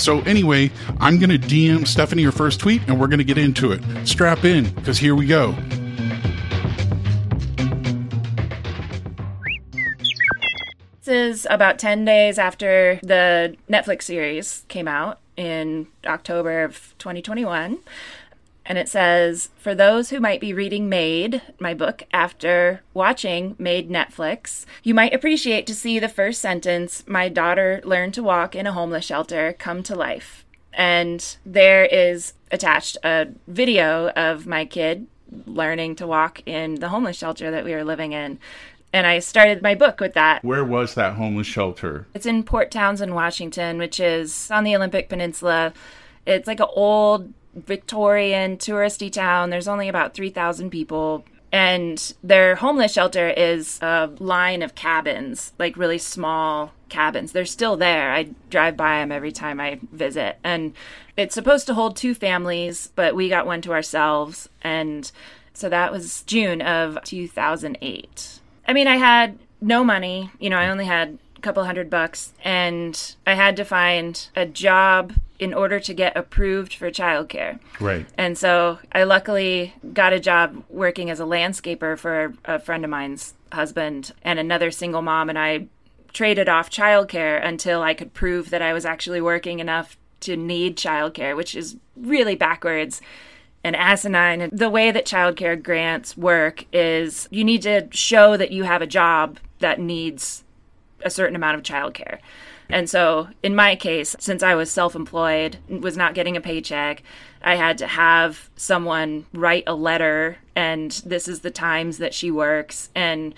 So, anyway, I'm going to DM Stephanie her first tweet and we're going to get into it. Strap in, because here we go. This is about 10 days after the Netflix series came out in October of 2021. And it says, For those who might be reading Maid, my book, after watching Maid Netflix, you might appreciate to see the first sentence My daughter learned to walk in a homeless shelter come to life. And there is attached a video of my kid learning to walk in the homeless shelter that we were living in. And I started my book with that. Where was that homeless shelter? It's in Port Townsend, Washington, which is on the Olympic Peninsula. It's like an old Victorian touristy town. There's only about 3,000 people. And their homeless shelter is a line of cabins, like really small cabins. They're still there. I drive by them every time I visit. And it's supposed to hold two families, but we got one to ourselves. And so that was June of 2008. I mean, I had no money. You know, I only had a couple hundred bucks, and I had to find a job in order to get approved for childcare. Right. And so I luckily got a job working as a landscaper for a friend of mine's husband and another single mom, and I traded off childcare until I could prove that I was actually working enough to need childcare, which is really backwards and asinine. The way that childcare grants work is you need to show that you have a job that needs a certain amount of childcare. And so, in my case, since I was self employed, was not getting a paycheck, I had to have someone write a letter, and this is the times that she works. And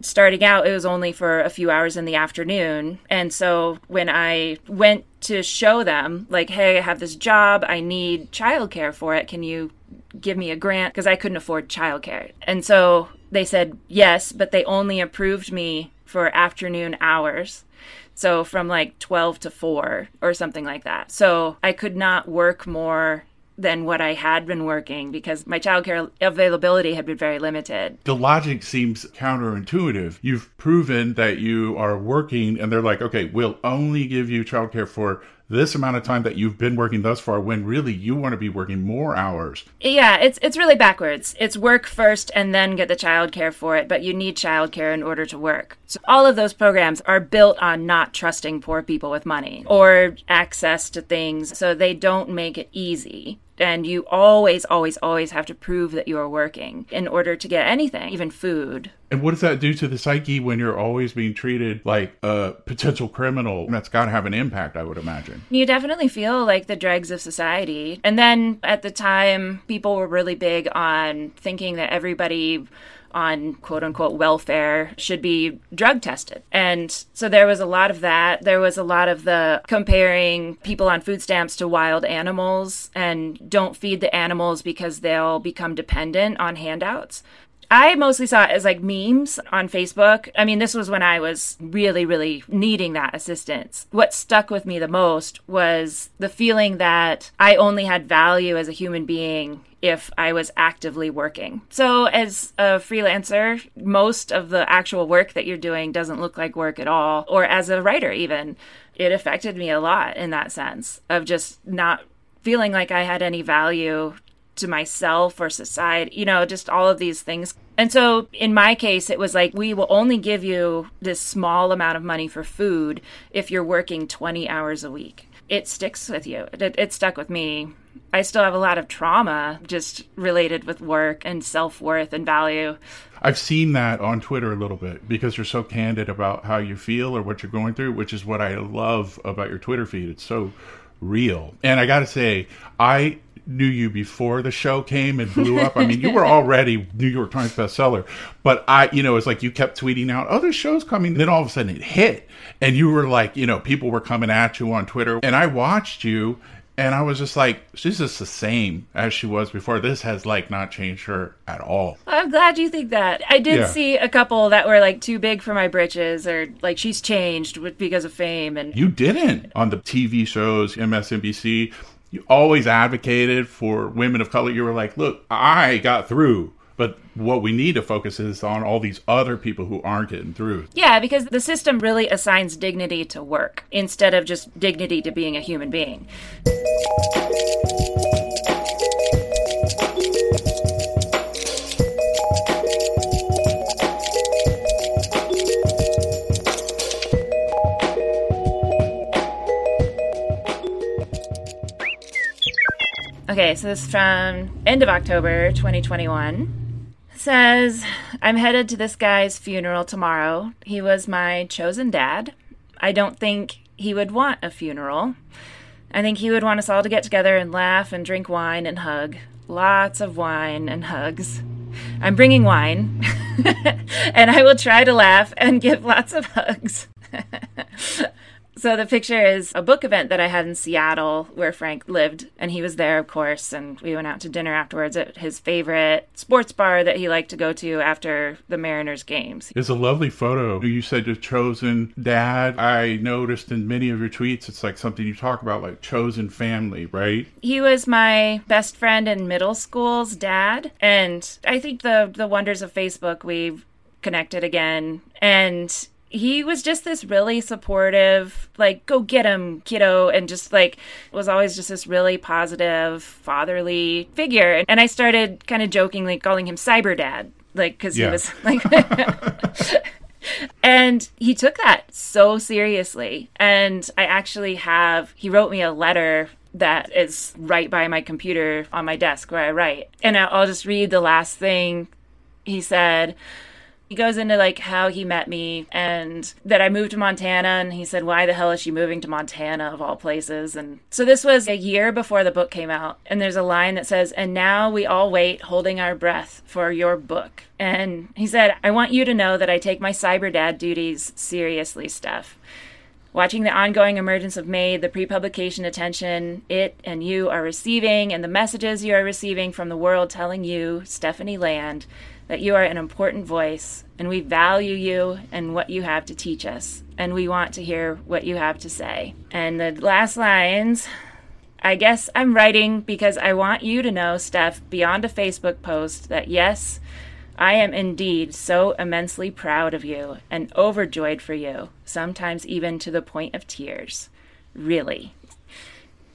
starting out, it was only for a few hours in the afternoon. And so when I went to show them, like, hey, I have this job, I need childcare for it, can you give me a grant? Because I couldn't afford childcare. And so they said yes, but they only approved me for afternoon hours. So from like 12 to 4 or something like that. So I could not work more than what I had been working because my childcare availability had been very limited. The logic seems counterintuitive. You've proven that you are working, and they're like, okay, we'll only give you childcare for this amount of time that you've been working thus far when really you want to be working more hours. Yeah, it's it's really backwards. It's work first and then get the childcare for it, but you need childcare in order to work. So all of those programs are built on not trusting poor people with money or access to things, so they don't make it easy and you always always always have to prove that you are working in order to get anything even food. And what does that do to the psyche when you're always being treated like a potential criminal? That's got to have an impact i would imagine. You definitely feel like the dregs of society. And then at the time people were really big on thinking that everybody on quote unquote welfare should be drug tested. And so there was a lot of that. There was a lot of the comparing people on food stamps to wild animals and don't feed the animals because they'll become dependent on handouts. I mostly saw it as like memes on Facebook. I mean, this was when I was really, really needing that assistance. What stuck with me the most was the feeling that I only had value as a human being if I was actively working. So, as a freelancer, most of the actual work that you're doing doesn't look like work at all, or as a writer, even. It affected me a lot in that sense of just not feeling like I had any value to myself or society, you know, just all of these things. And so in my case, it was like, we will only give you this small amount of money for food if you're working 20 hours a week. It sticks with you. It, it stuck with me. I still have a lot of trauma just related with work and self worth and value. I've seen that on Twitter a little bit because you're so candid about how you feel or what you're going through, which is what I love about your Twitter feed. It's so real. And I got to say, I knew you before the show came and blew up. I mean, you were already New York Times bestseller, but I, you know, it's like you kept tweeting out, "Oh, this show's coming." Then all of a sudden it hit, and you were like, you know, people were coming at you on Twitter, and I watched you, and I was just like, she's just the same as she was before. This has like not changed her at all. I'm glad you think that. I did yeah. see a couple that were like too big for my britches, or like she's changed because of fame, and you didn't on the TV shows, MSNBC you always advocated for women of color. You were like, look, I got through But what we need to focus is on all these other people who aren't getting through. Yeah, because the system really assigns dignity to work instead of just dignity to being a human being. Okay, so this is from end of October 2021. It says, I'm headed to this guy's funeral tomorrow. He was my chosen dad. I don't think he would want a funeral. I think he would want us all to get together and laugh and drink wine and hug. Lots of wine and hugs. I'm bringing wine, and I will try to laugh and give lots of hugs. So the picture is a book event that I had in Seattle where Frank lived, and he was there, of course, and we went out to dinner afterwards at his favorite sports bar that he liked to go to after the Mariners games. It's a lovely photo. You said your chosen dad. I noticed in many of your tweets, it's like something you talk about, like chosen family, right? He was my best friend in middle school's dad, and I think the the wonders of Facebook we've connected again and he was just this really supportive, like, go get him, kiddo, and just like was always just this really positive, fatherly figure. And I started kind of jokingly calling him Cyber Dad, like, because yeah. he was like. and he took that so seriously. And I actually have, he wrote me a letter that is right by my computer on my desk where I write. And I'll just read the last thing he said. He goes into like how he met me and that I moved to Montana and he said, Why the hell is she moving to Montana of all places? And so this was a year before the book came out. And there's a line that says, And now we all wait, holding our breath for your book. And he said, I want you to know that I take my cyber dad duties seriously, Steph. Watching the ongoing emergence of MAID, the pre publication attention it and you are receiving, and the messages you are receiving from the world telling you, Stephanie Land, that you are an important voice and we value you and what you have to teach us. And we want to hear what you have to say. And the last lines I guess I'm writing because I want you to know, Steph, beyond a Facebook post, that yes, I am indeed so immensely proud of you and overjoyed for you, sometimes even to the point of tears. Really.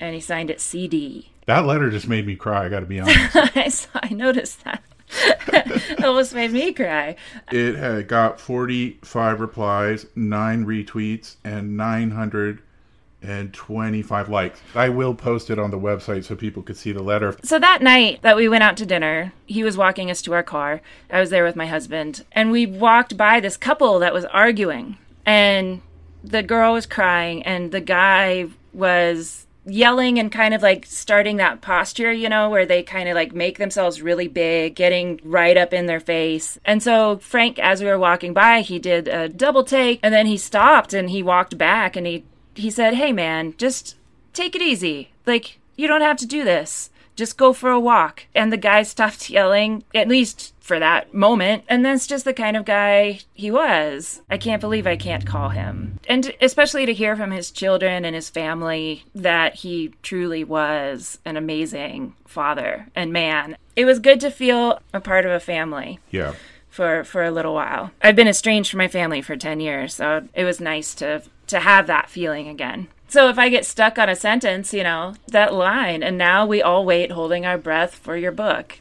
And he signed it CD. That letter just made me cry, I gotta be honest. I, saw, I noticed that. almost made me cry. It had got 45 replies, 9 retweets, and 925 likes. I will post it on the website so people could see the letter. So that night that we went out to dinner, he was walking us to our car. I was there with my husband, and we walked by this couple that was arguing. And the girl was crying, and the guy was yelling and kind of like starting that posture, you know, where they kind of like make themselves really big, getting right up in their face. And so Frank, as we were walking by, he did a double take and then he stopped and he walked back and he he said, "Hey man, just take it easy. Like you don't have to do this." Just go for a walk. And the guy stopped yelling, at least for that moment. And that's just the kind of guy he was. I can't believe I can't call him. And especially to hear from his children and his family that he truly was an amazing father and man. It was good to feel a part of a family. Yeah. For, for a little while. I've been estranged from my family for 10 years, so it was nice to to have that feeling again. So if I get stuck on a sentence, you know, that line, and now we all wait holding our breath for your book.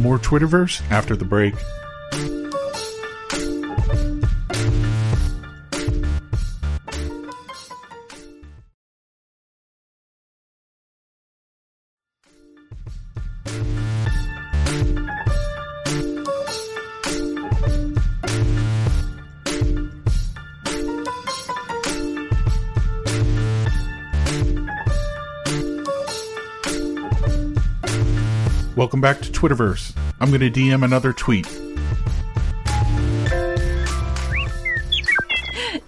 More Twitterverse after the break. Welcome back to Twitterverse. I'm going to DM another tweet.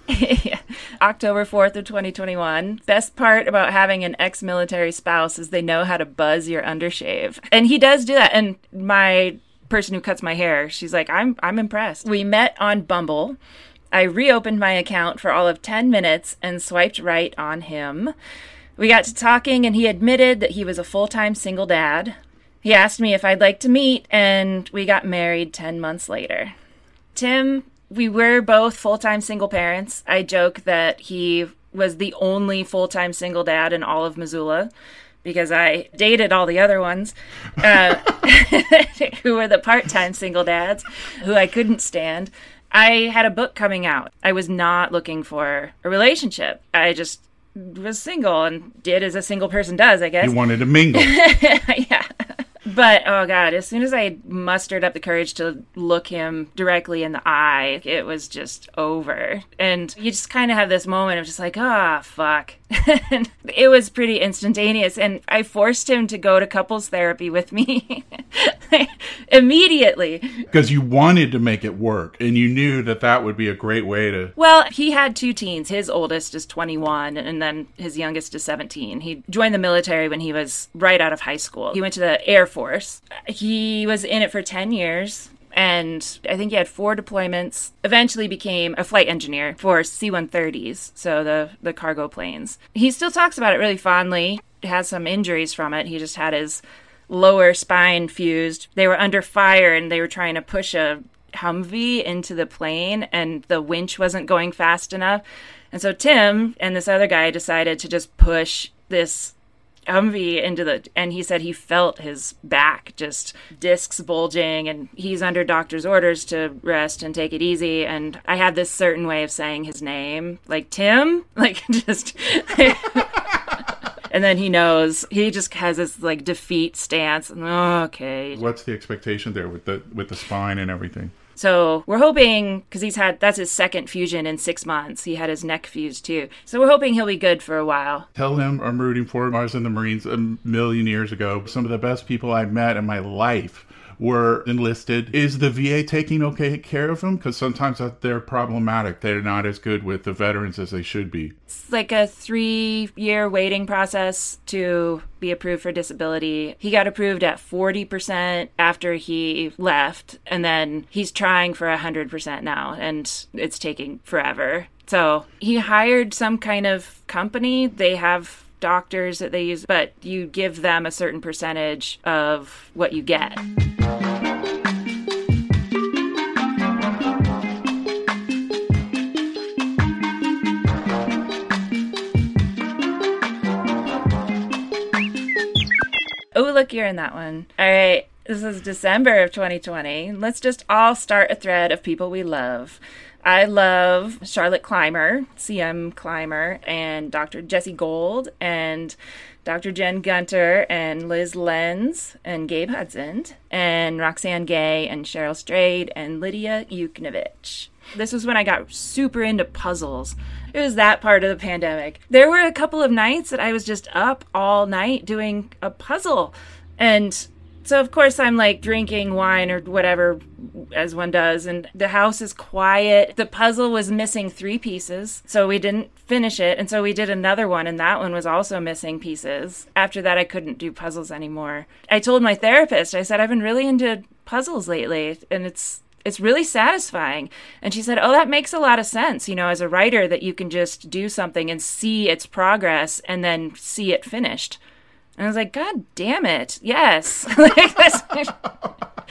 October 4th of 2021. Best part about having an ex-military spouse is they know how to buzz your undershave. And he does do that. And my person who cuts my hair, she's like, "I'm I'm impressed." We met on Bumble I reopened my account for all of 10 minutes and swiped right on him. We got to talking, and he admitted that he was a full time single dad. He asked me if I'd like to meet, and we got married 10 months later. Tim, we were both full time single parents. I joke that he was the only full time single dad in all of Missoula because I dated all the other ones uh, who were the part time single dads who I couldn't stand. I had a book coming out. I was not looking for a relationship. I just was single and did as a single person does, I guess. You wanted to mingle. yeah. But oh god, as soon as I mustered up the courage to look him directly in the eye, it was just over. And you just kind of have this moment of just like, ah, oh, fuck. it was pretty instantaneous. And I forced him to go to couples therapy with me immediately. Because you wanted to make it work and you knew that that would be a great way to. Well, he had two teens. His oldest is 21 and then his youngest is 17. He joined the military when he was right out of high school. He went to the Air Force. He was in it for 10 years and I think he had four deployments. Eventually became a flight engineer for C-130s, so the the cargo planes. He still talks about it really fondly. Has some injuries from it. He just had his lower spine fused. They were under fire and they were trying to push a Humvee into the plane and the winch wasn't going fast enough. And so Tim and this other guy decided to just push this Humvee into the, and he said he felt his back just discs bulging, and he's under doctor's orders to rest and take it easy. And I had this certain way of saying his name, like Tim, like just. and then he knows he just has this like defeat stance. Okay. What's the expectation there with the with the spine and everything? So we're hoping because he's had that's his second fusion in six months. He had his neck fused too. So we're hoping he'll be good for a while. Tell him I'm rooting for him. I was in the Marines a million years ago. Some of the best people I've met in my life were enlisted. Is the VA taking okay care of them? Because sometimes they're problematic. They're not as good with the veterans as they should be. It's like a three year waiting process to be approved for disability. He got approved at 40% after he left, and then he's trying for 100% now, and it's taking forever. So he hired some kind of company. They have doctors that they use, but you give them a certain percentage of what you get. In that one. All right. This is December of 2020. Let's just all start a thread of people we love. I love Charlotte Clymer, CM Clymer, and Dr. Jessi Gold, and Dr. Jen Gunter, and Liz Lenz, and Gabe Hudson, and Roxane Gay, and Cheryl Strayed, and Lidia Yuknavitch. This was when I got super into puzzles. It was that part of the pandemic. There were a couple of nights that I was just up all night doing a puzzle. And so of course I'm like drinking wine or whatever as one does and the house is quiet. The puzzle was missing 3 pieces, so we didn't finish it and so we did another one and that one was also missing pieces. After that I couldn't do puzzles anymore. I told my therapist, I said I've been really into puzzles lately and it's it's really satisfying. And she said, Oh, that makes a lot of sense, you know, as a writer, that you can just do something and see its progress and then see it finished. And I was like, God damn it. Yes.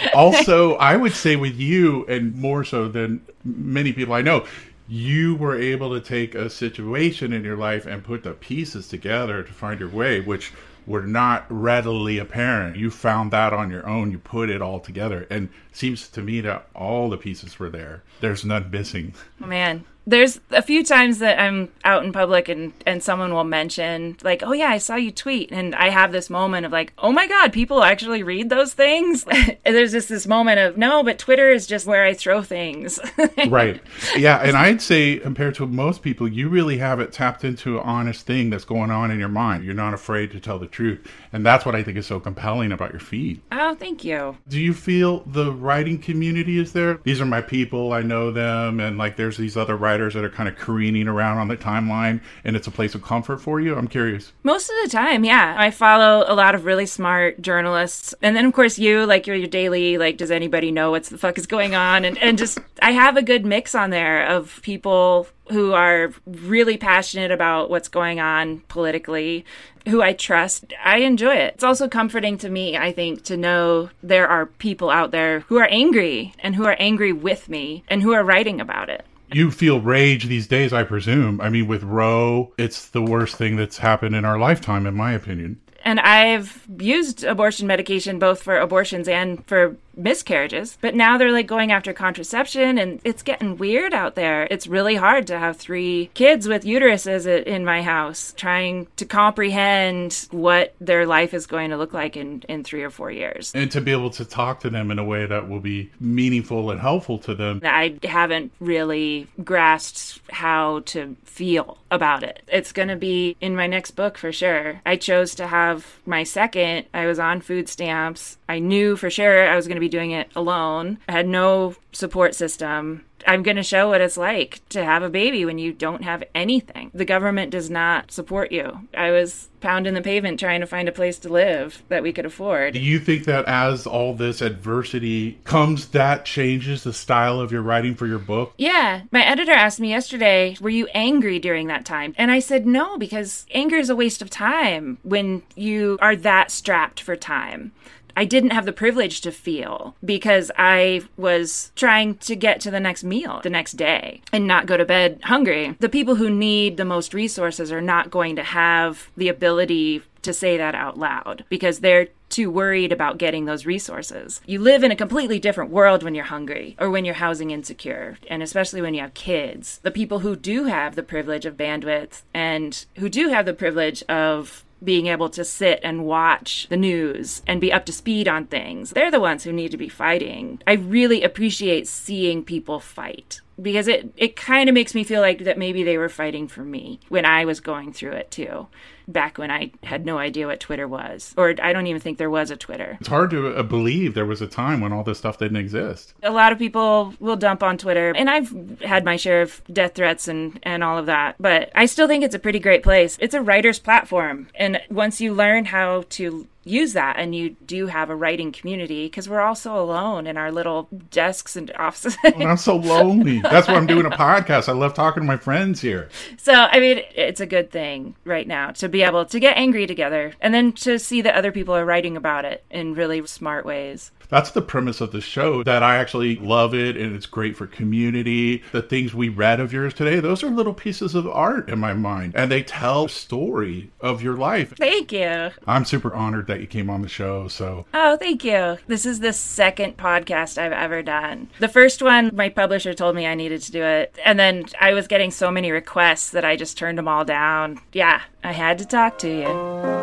also, I would say with you, and more so than many people I know, you were able to take a situation in your life and put the pieces together to find your way, which were not readily apparent. You found that on your own. You put it all together, and seems to me that all the pieces were there. There's none missing. Oh, man, there's a few times that I'm out in public and and someone will mention like, "Oh yeah, I saw you tweet." And I have this moment of like, "Oh my god, people actually read those things?" and there's just this moment of, "No, but Twitter is just where I throw things." right. Yeah, and I'd say compared to most people, you really have it tapped into an honest thing that's going on in your mind. You're not afraid to tell the truth. And that's what I think is so compelling about your feed. Oh, thank you. Do you feel the writing community is there? These are my people, I know them, and like there's these other writers writers that are kind of careening around on the timeline and it's a place of comfort for you? I'm curious. Most of the time, yeah. I follow a lot of really smart journalists. And then, of course, you, like, your, your daily, like, does anybody know what the fuck is going on? And, and just, I have a good mix on there of people who are really passionate about what's going on politically, who I trust. I enjoy it. It's also comforting to me, I think, to know there are people out there who are angry and who are angry with me and who are writing about it. You feel rage these days, I presume. I mean, with Roe, it's the worst thing that's happened in our lifetime, in my opinion. And I've used abortion medication both for abortions and for miscarriages, but now they're like going after contraception and it's getting weird out there. It's really hard to have three kids with uteruses in my house trying to comprehend what their life is going to look like in, in three or four years. And to be able to talk to them in a way that will be meaningful and helpful to them. I haven't really grasped how to feel about it. It's going to be in my next book for sure. I chose to have my second. I was on food stamps. I knew for sure I was going to be doing it alone. I had no support system. I'm going to show what it's like to have a baby when you don't have anything. The government does not support you. I was pounding the pavement trying to find a place to live that we could afford. Do you think that as all this adversity comes, that changes the style of your writing for your book? Yeah. My editor asked me yesterday, Were you angry during that time? And I said, No, because anger is a waste of time when you are that strapped for time. I didn't have the privilege to feel because I was trying to get to the next meal the next day and not go to bed hungry. The people who need the most resources are not going to have the ability to say that out loud because they're too worried about getting those resources. You live in a completely different world when you're hungry or when you're housing insecure, and especially when you have kids. The people who do have the privilege of bandwidth and who do have the privilege of being able to sit and watch the news and be up to speed on things. They're the ones who need to be fighting. I really appreciate seeing people fight because it, it kind of makes me feel like that maybe they were fighting for me when I was going through it too back when I had no idea what Twitter was, or I don't even think there was a Twitter. It's hard to uh, believe there was a time when all this stuff didn't exist. A lot of people will dump on Twitter, and I've had my share of death threats and, and all of that, but I still think it's a pretty great place. It's a writer's platform, and once you learn how to use that and you do have a writing community because we're all so alone in our little desks and offices. I'm so lonely. That's why I'm doing a podcast. I love talking to my friends here. So, I mean, it's a good thing right now to be able to get angry together and then to see that other people are writing about it in really smart ways. That's the premise of the show that I actually love it and it's great for community. The things we read of yours today, those are little pieces of art in my mind and they tell a story of your life. Thank you. I'm super honored that you came on the show. So Oh, thank you. This is the second podcast I've ever done. The first one, my publisher told me I needed to do it. And then I was getting so many requests that I just turned them all down. Yeah, I had to talk to you.